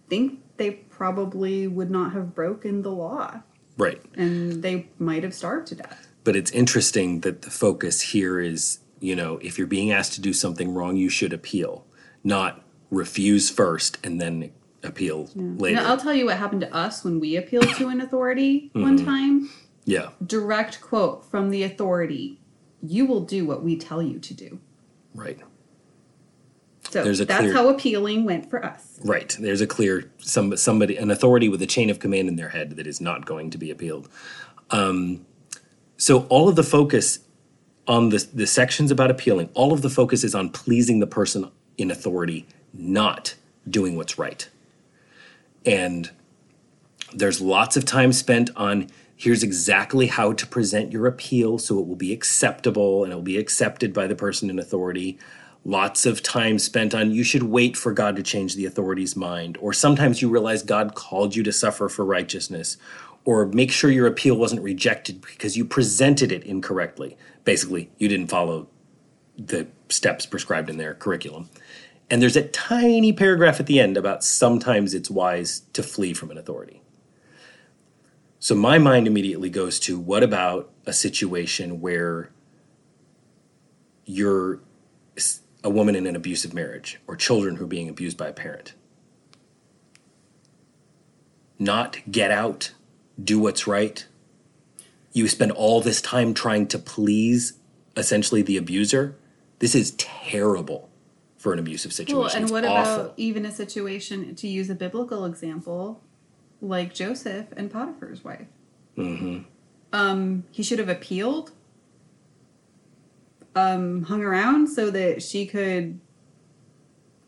think they probably would not have broken the law
Right.
and they might have starved to death.
But it's interesting that the focus here is, you know, if you're being asked to do something wrong, you should appeal, not refuse first and then appeal later.
Now, I'll tell you what happened to us when we appealed to an authority
Mm-hmm.
one time.
yeah.
Direct quote from the authority You will do what we tell you to do.
Right.
So
There's a
that's
clear-
how appealing went for us.
Right. There's a clear some somebody an authority with a chain of command in their head that is not going to be appealed. Um, so all of the focus on the the sections about appealing, all of the focus is on pleasing the person in authority, not doing what's right. And there's lots of time spent on here's exactly how to present your appeal so it will be acceptable and it will be accepted by the person in authority. Lots of time spent on you should wait for God to change the authority's mind. Or sometimes you realize God called you to suffer for righteousness. Or make sure your appeal wasn't rejected because you presented it incorrectly. Basically, you didn't follow the steps prescribed in their curriculum. And there's a tiny paragraph at the end about sometimes it's wise to flee from an authority. So my mind immediately goes to what about a situation where you're a woman in an abusive marriage or children who are being abused by a parent? Not get out, do what's right. You spend all this time trying to please essentially the abuser. This is terrible for an abusive situation.
Well, and
It's
what
awful.
about even a situation, to use a biblical example, like Joseph and Potiphar's wife? Mm-hmm. Um, he should have appealed, um, hung around so that she could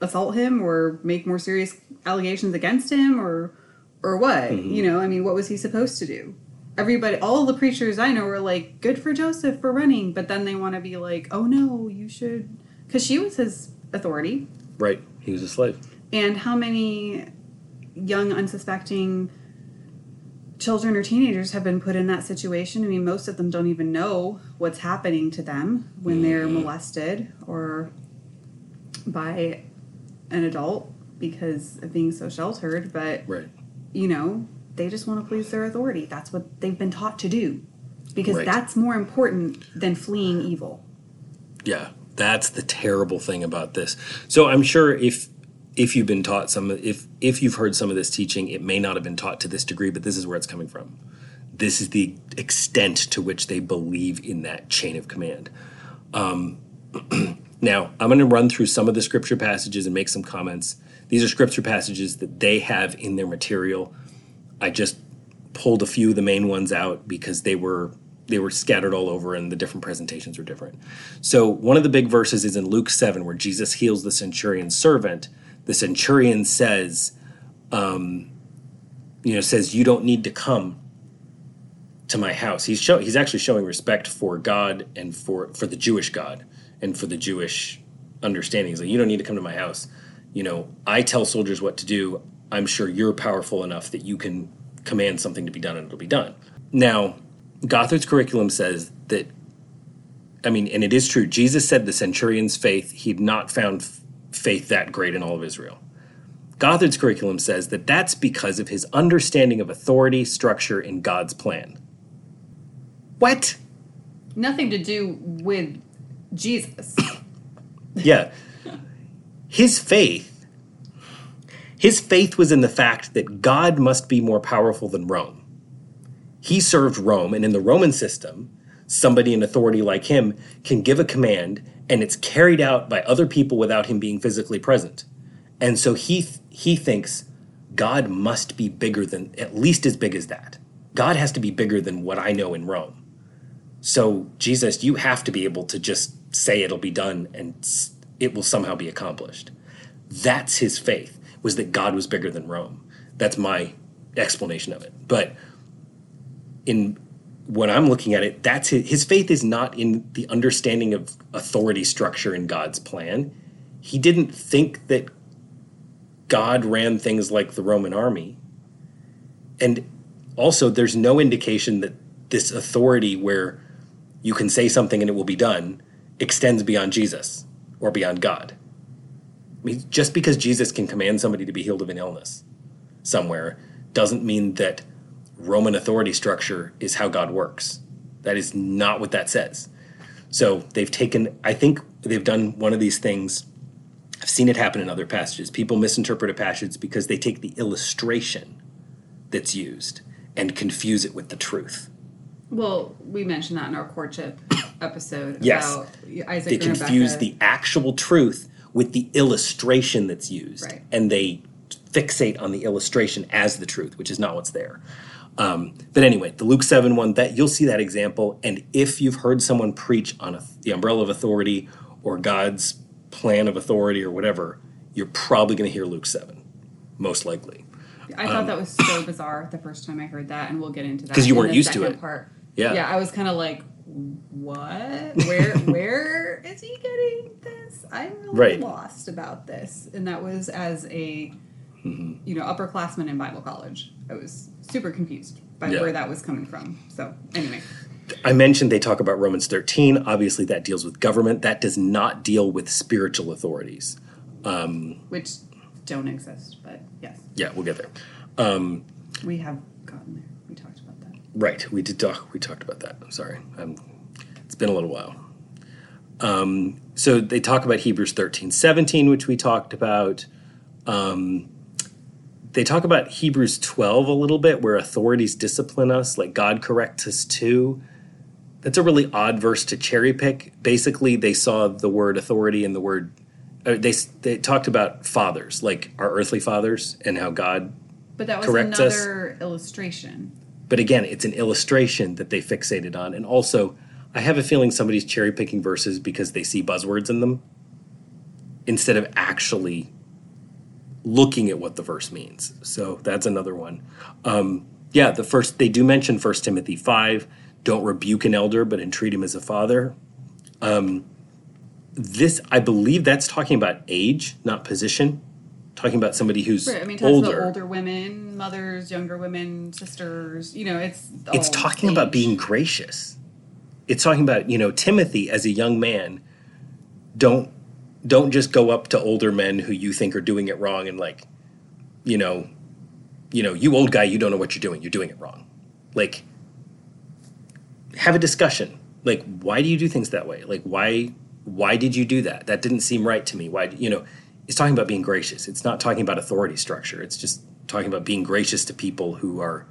assault him or make more serious allegations against him or or what
Mm-hmm.
you know i mean what was he supposed to do everybody all the preachers i know were like good for joseph for running but then they want to be like oh no you should because she was his authority
Right. He was a slave.
and how many young unsuspecting children or teenagers have been put in that situation i mean most of them don't even know what's happening to them when they're molested or by an adult because of being so sheltered but
Right.
You know, they just want to please their authority. That's what they've been taught to do. Because
Right.
that's more important than fleeing evil.
Yeah, that's the terrible thing about this. So I'm sure if if you've been taught some if if you've heard some of this teaching, it may not have been taught to this degree, but this is where it's coming from. This is the extent to which they believe in that chain of command. Um, now, I'm going to run through some of the scripture passages and make some comments. These are scripture passages that they have in their material. I just pulled a few of the main ones out because they were they were scattered all over and the different presentations were different. So one of the big verses is in Luke 7 where Jesus heals the centurion's servant. The centurion says um, you know says you don't need to come to my house. He's show, he's actually showing respect for God and for for the Jewish God and for the Jewish understanding. He's like you don't need to come to my house. You know, I tell soldiers what to do. I'm sure you're powerful enough that you can command something to be done and it'll be done. Now, Gothard's curriculum says that, I mean, and it is true, Jesus said the centurion's faith, he'd not found f- faith that great in all of Israel. Gothard's curriculum says that that's because of his understanding of authority, structure, and God's plan. What?
Nothing to do with Jesus.
Yeah. His faith, his faith was in the fact that God must be more powerful than Rome. He served Rome, and in the Roman system, somebody in authority like him can give a command and it's carried out by other people without him being physically present. And so he th- he thinks God must be bigger than at least as big as that. God has to be bigger than what I know in Rome. So Jesus, you have to be able to just say it'll be done and it will somehow be accomplished. That's his faith was that God was bigger than Rome. That's my explanation of it. But in when I'm looking at it, that's his, his faith is not in the understanding of authority structure in God's plan. He didn't think that God ran things like the Roman army. And also, there's no indication that this authority where you can say something and it will be done extends beyond Jesus or beyond God. I mean, just because Jesus can command somebody to be healed of an illness somewhere doesn't mean that Roman authority structure is how God works. That is not what that says. So they've taken, I think they've done one of these things. I've seen it happen in other passages. People misinterpret a passage because they take the illustration that's used and confuse it with the truth.
Well, we mentioned that in our courtship episode
Yes.
about Isaac
They confuse
Rebecca.
the actual truth with the illustration that's used.
Right.
And they fixate on the illustration as the truth, which is not what's there. Um, but anyway, the Luke 7 one, that you'll see that example. And if you've heard someone preach on a, the umbrella of authority or God's plan of authority or whatever, you're probably going to hear Luke 7, most likely.
I thought that was so bizarre the first time I heard that, and we'll get into that
because you weren't used to it.
Part.
Yeah.
yeah. I was kind of like, what? Where? where is he getting this? I'm really
Right.
lost about this, and that was as a
Mm-hmm.
you know upperclassman in Bible college. I was super confused by
Yeah.
where that was coming from. So anyway,
I mentioned they talk about Romans 13. Obviously, that deals with government. That does not deal with spiritual authorities.
um, which don't exist, but yes,
Yeah, we'll get there.
Um, we have gotten there. We talked about that.
Right, we did talk. We talked about that. I'm sorry. Um, it's been a little while. Um, so they talk about Hebrews 13, 17, which we talked about. Um, they talk about Hebrews 12 a little bit, where authorities discipline us, like God corrects us too. That's a really odd verse to cherry pick. Basically, they saw the word authority and the word. Uh, they they talked about fathers, like our earthly fathers, and how God
But that was
Corrects us.
another illustration.
But again, it's an illustration that they fixated on. And also, I have a feeling somebody's cherry picking verses because they see buzzwords in them instead of actually looking at what the verse means. So that's another one. Um, yeah, the first, they do mention 1 Timothy 5 don't rebuke an elder, but entreat him as a father. Um, this, I believe that's talking about age, not position. Talking about somebody who's
Right. I mean,
older.
about older women, mothers, younger women, sisters. You know, it's
it's talking about being gracious it's talking about you know timothy as a young man don't don't just go up to older men who you think are doing it wrong and like you know you know, you old guy, you don't know what you're doing. You're doing it wrong. Like, have a discussion. Like, why do you do things that way? Like, why why did you do that? That didn't seem right to me. Why you know? It's talking about being gracious. It's not talking about authority structure. It's just talking about being gracious to people who are,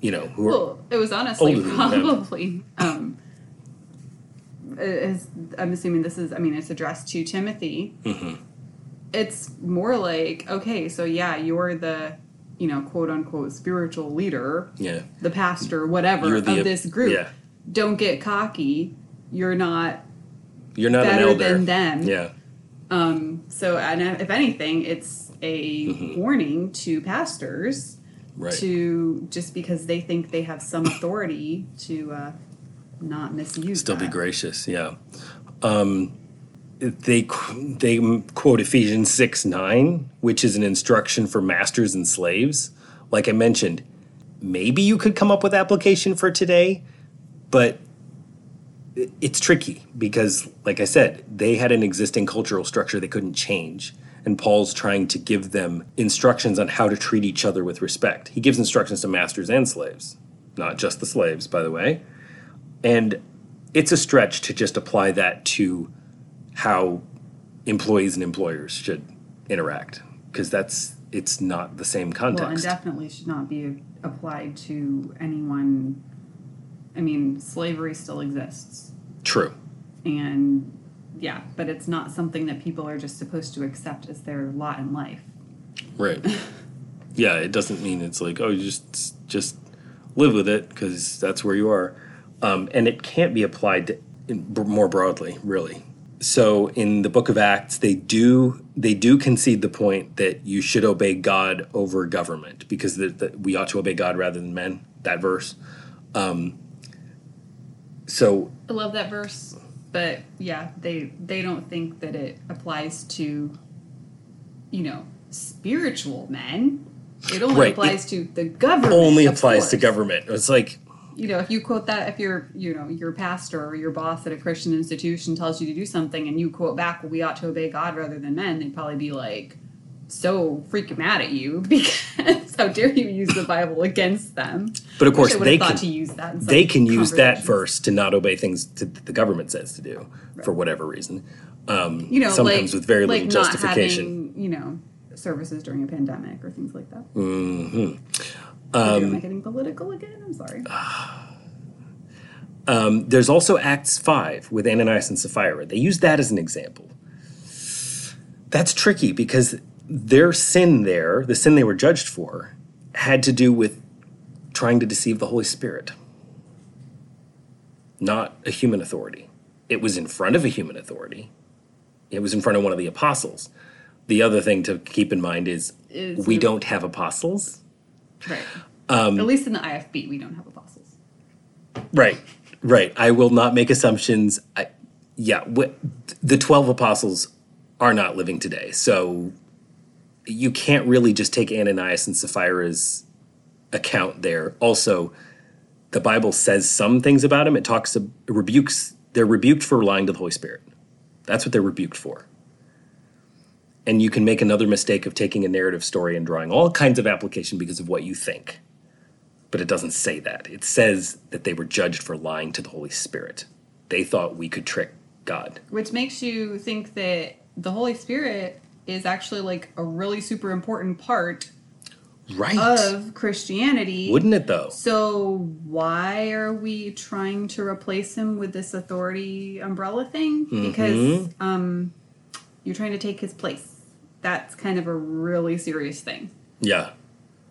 you know, who are.
Well, it was honestly probably. Um, is, I'm assuming this is. I mean, it's addressed to Timothy.
Mm-hmm.
It's more like, okay, so yeah, you're the, you know, quote unquote spiritual leader,
Yeah.
the pastor, whatever
the-
of this group.
yeah.
Don't get cocky. You're not
You're not an
better
elder.
than them.
Yeah.
Um, so, and if anything, it's a
Mm-hmm.
warning to pastors
Right.
to just because they think they have some authority to uh, not misuse.
Still be gracious. Yeah. Um, they they quote Ephesians six nine, which is an instruction for masters and slaves. Like I mentioned, maybe you could come up with application for today, but it's tricky because, like I said, they had an existing cultural structure they couldn't change. And Paul's trying to give them instructions on how to treat each other with respect. He gives instructions to masters and slaves, not just the slaves, by the way. And it's a stretch to just apply that to how employees and employers should interact because that's it's not the same context.
Well, and definitely should not be applied to anyone. I mean, slavery still exists,
True.
and yeah, but it's not something that people are just supposed to accept as their lot in life.
Right. yeah, it doesn't mean it's like oh, you just just live with it because that's where you are, um, and it can't be applied to, in, b- more broadly, really. So in the Book of Acts, they do they do concede the point that you should obey God over government because the, the, we ought to obey God rather than men. That verse. Um, so
I love that verse, but yeah, they they don't think that it applies to, you know, spiritual men. It only
Right,
applies to the government.
only applies to government. It's like
You know, if you quote that, if your you know your pastor or your boss at a Christian institution tells you to do something, and you quote back, "Well, we ought to obey God rather than men," they'd probably be like so freaking mad at you because how dare you use the Bible against them?
But of course, they can-
to use that.
They can use that first to not obey things to, that the government says to do for whatever reason. Um,
you know,
sometimes
like,
with very
like
little
not
justification.
having, you know, services during a pandemic or things like that.
hmm
am I getting political again? I'm sorry.
Um, there's also Acts 5 with Ananias and Sapphira. They use that as an example. That's tricky because their sin there, the sin they were judged for, had to do with trying to deceive the Holy Spirit, not a human authority. It was in front of a human authority, it was in front of one of the apostles. The other thing to keep in mind is,
Is
we don't have apostles.
right.
Um,
At least in the IFB, we don't have apostles.
Right, right. I will not make assumptions. I, yeah, wh- the 12 apostles are not living today. So you can't really just take Ananias and Sapphira's account there. Also, the Bible says some things about him. It talks, it rebukes, they're rebuked for relying to the Holy Spirit. That's what they're rebuked for. And you can make another mistake of taking a narrative story and drawing all kinds of application because of what you think but it doesn't say that. It says that they were judged for lying to the Holy Spirit. They thought we could trick God.
Which makes you think that the Holy Spirit is actually like a really super important part
Right.
of Christianity.
Wouldn't it though?
So why are we trying to replace him with this authority umbrella thing?
Mm-hmm.
Because um, you're trying to take his place. That's kind of a really serious thing.
Yeah.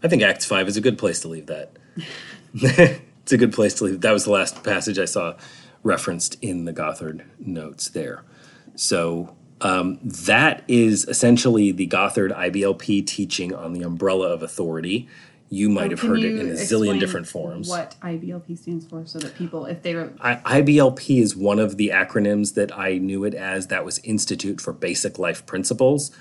I think Acts 5 is a good place to leave that. it's a good place to leave. That was the last passage I saw referenced in the Gothard notes there. So um, that is essentially the Gothard IBLP teaching on the umbrella of authority. You might
Oh,
have heard it in a zillion different forms.
What IBLP stands for, so that people, if they were
I, IBLP is one of the acronyms that I knew it as. That was Institute for Basic Life Principles.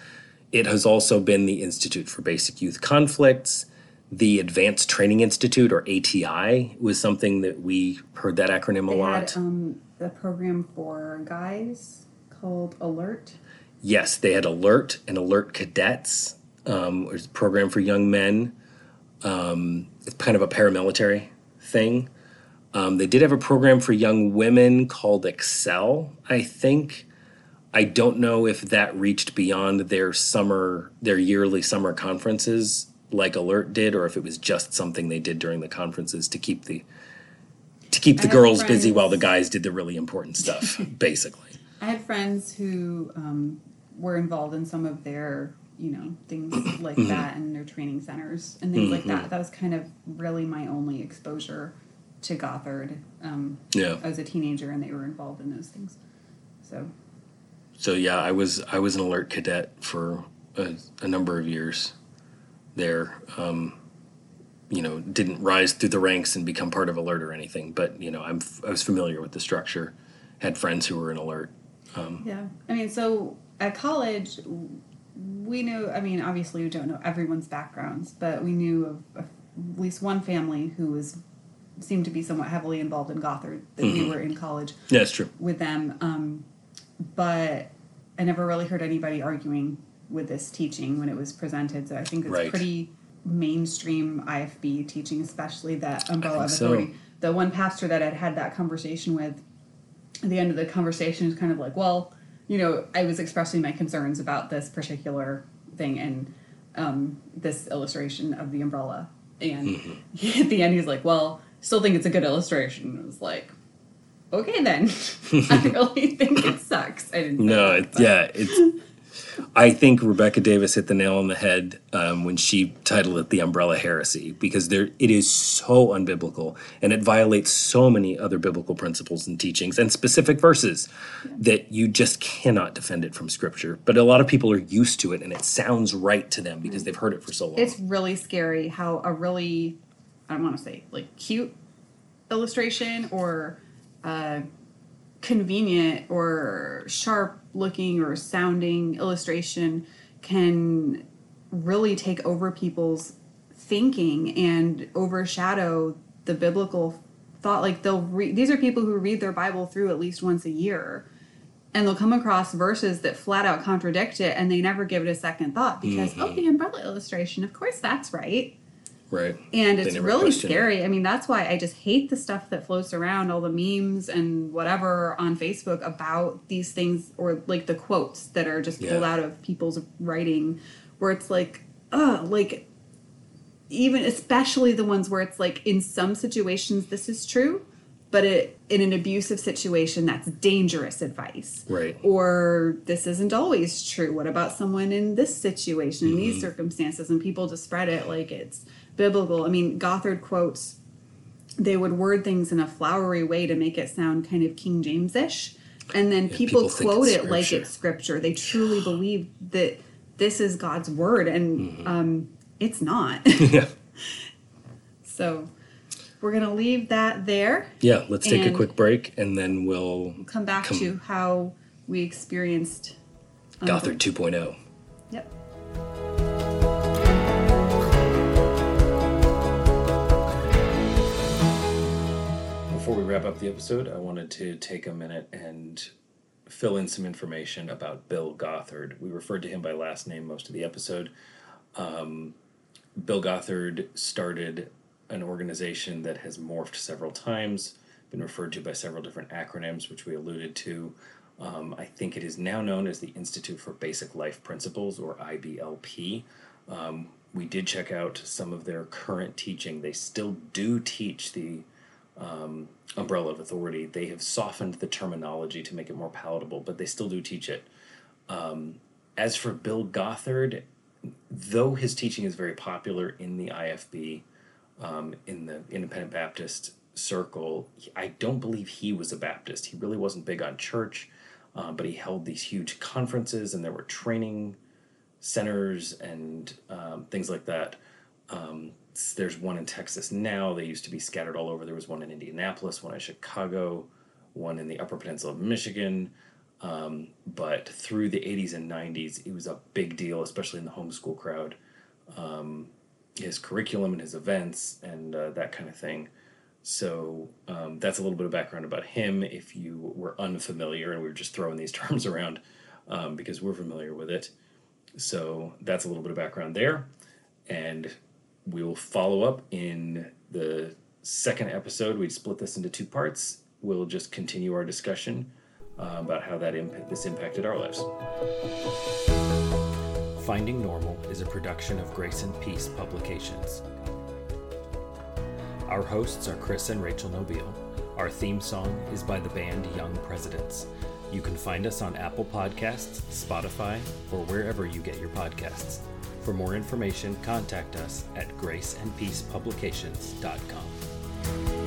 It has also been the Institute for Basic Youth Conflicts. The Advanced Training Institute, or ATI, was something that we heard that acronym a
they
lot.
had um, a program for guys called Alert.
yes, they had Alert and Alert Cadets, um, which is a program for young men. Um, it's kind of a paramilitary thing. Um, they did have a program for young women called Excel, I think. I don't know if that reached beyond their summer, their yearly summer conferences like Alert did, or if it was just something they did during the conferences to keep the to keep the girls busy while the guys did the really important stuff, basically.
I had friends who um, were involved in some of their, you know, things like
Mm-hmm.
that and their training centers and things like that. That was kind of really my only exposure to Gothard um,
Yeah.
as a teenager, and they were involved in those things. So
So yeah, I was I was an alert cadet for a, a number of years there. Um, you know, didn't rise through the ranks and become part of alert or anything, but you know, I'm f- I was familiar with the structure. Had friends who were in alert.
Yeah, I mean, so at college, we knew. I mean, obviously, we don't know everyone's backgrounds, but we knew of, of at least one family who was seemed to be somewhat heavily involved in Gothard that we were in college.
Yeah, that's true.
with them. Um, but I never really heard anybody arguing with this teaching when it was presented. So I think it's
Right.
pretty mainstream IFB teaching, especially that umbrella of
so.
authority. The one pastor that I'd had that conversation with, the end of the conversation is kind of like, well, you know, I was expressing my concerns about this particular thing and um, this illustration of the umbrella. And
Mm-hmm.
at the end, he's like, well, still think it's a good illustration. It was like, okay then. I really think it sucks. I didn't.
No, it, yeah, it's. I think Rebecca Davis hit the nail on the head um, when she titled it "The Umbrella Heresy" because there it is so unbiblical and it violates so many other biblical principles and teachings and specific verses that you just cannot defend it from Scripture. But a lot of people are used to it and it sounds right to them because they've heard it for so long.
It's really scary how a really, I don't want to say like cute illustration or uh, convenient or sharp looking or sounding illustration can really take over people's thinking and overshadow the biblical thought. Like they'll read these are people who read their bible through at least once a year and they'll come across verses that flat out contradict it and they never give it a second thought because mm-hmm. oh the umbrella illustration of course that's right
right.
and it's really
question it.
scary. I mean, that's why I just hate the stuff that floats around, all the memes and whatever on Facebook about these things, or like the quotes that are just pulled
Yeah.
out of people's writing, where it's like, uh, like even especially the ones where it's like in some situations this is true, but it in an abusive situation that's dangerous advice
Right.
or this isn't always true what about someone in this situation in
Mm-hmm.
these circumstances and people just spread it like it's biblical i mean gothard quotes they would word things in a flowery way to make it sound kind of king james-ish and then people,
people
quote it like it's scripture they truly believe that this is god's word and
Mm-hmm.
um, it's not
yeah.
so we're gonna leave that there
Yeah. Let's take a quick break and then we'll
come back
Come-
to how we experienced um,
Gothard oh. 2.0. Before we wrap up the episode, I wanted to take a minute and fill in some information about Bill Gothard. We referred to him by last name most of the episode. Um, Bill Gothard started an organization that has morphed several times, been referred to by several different acronyms, which we alluded to. Um, I think it is now known as the Institute for Basic Life Principles, or IBLP. Um, we did check out some of their current teaching. They still do teach the um, umbrella of authority. They have softened the terminology to make it more palatable, but they still do teach it. Um, as for Bill Gothard, though his teaching is very popular in the IFB, um, in the Independent Baptist circle, I don't believe he was a Baptist. He really wasn't big on church, uh, but he held these huge conferences and there were training centers and um, things like that. Um, there's one in Texas now. They used to be scattered all over. There was one in Indianapolis, one in Chicago, one in the Upper Peninsula of Michigan. Um, but through the 80s and 90s, it was a big deal, especially in the homeschool crowd. Um, his curriculum and his events and uh, that kind of thing. So um, that's a little bit of background about him. If you were unfamiliar, and we were just throwing these terms around um, because we're familiar with it. So that's a little bit of background there. And
we will follow up in the second episode. We split this into two parts. We'll just continue our discussion uh, about how that imp- this impacted our lives.
Finding Normal is a production of Grace and Peace Publications. Our hosts are Chris and Rachel Nobile. Our theme song is by the band Young Presidents. You can find us on Apple Podcasts, Spotify, or wherever you get your podcasts. For more information, contact us at graceandpeacepublications.com.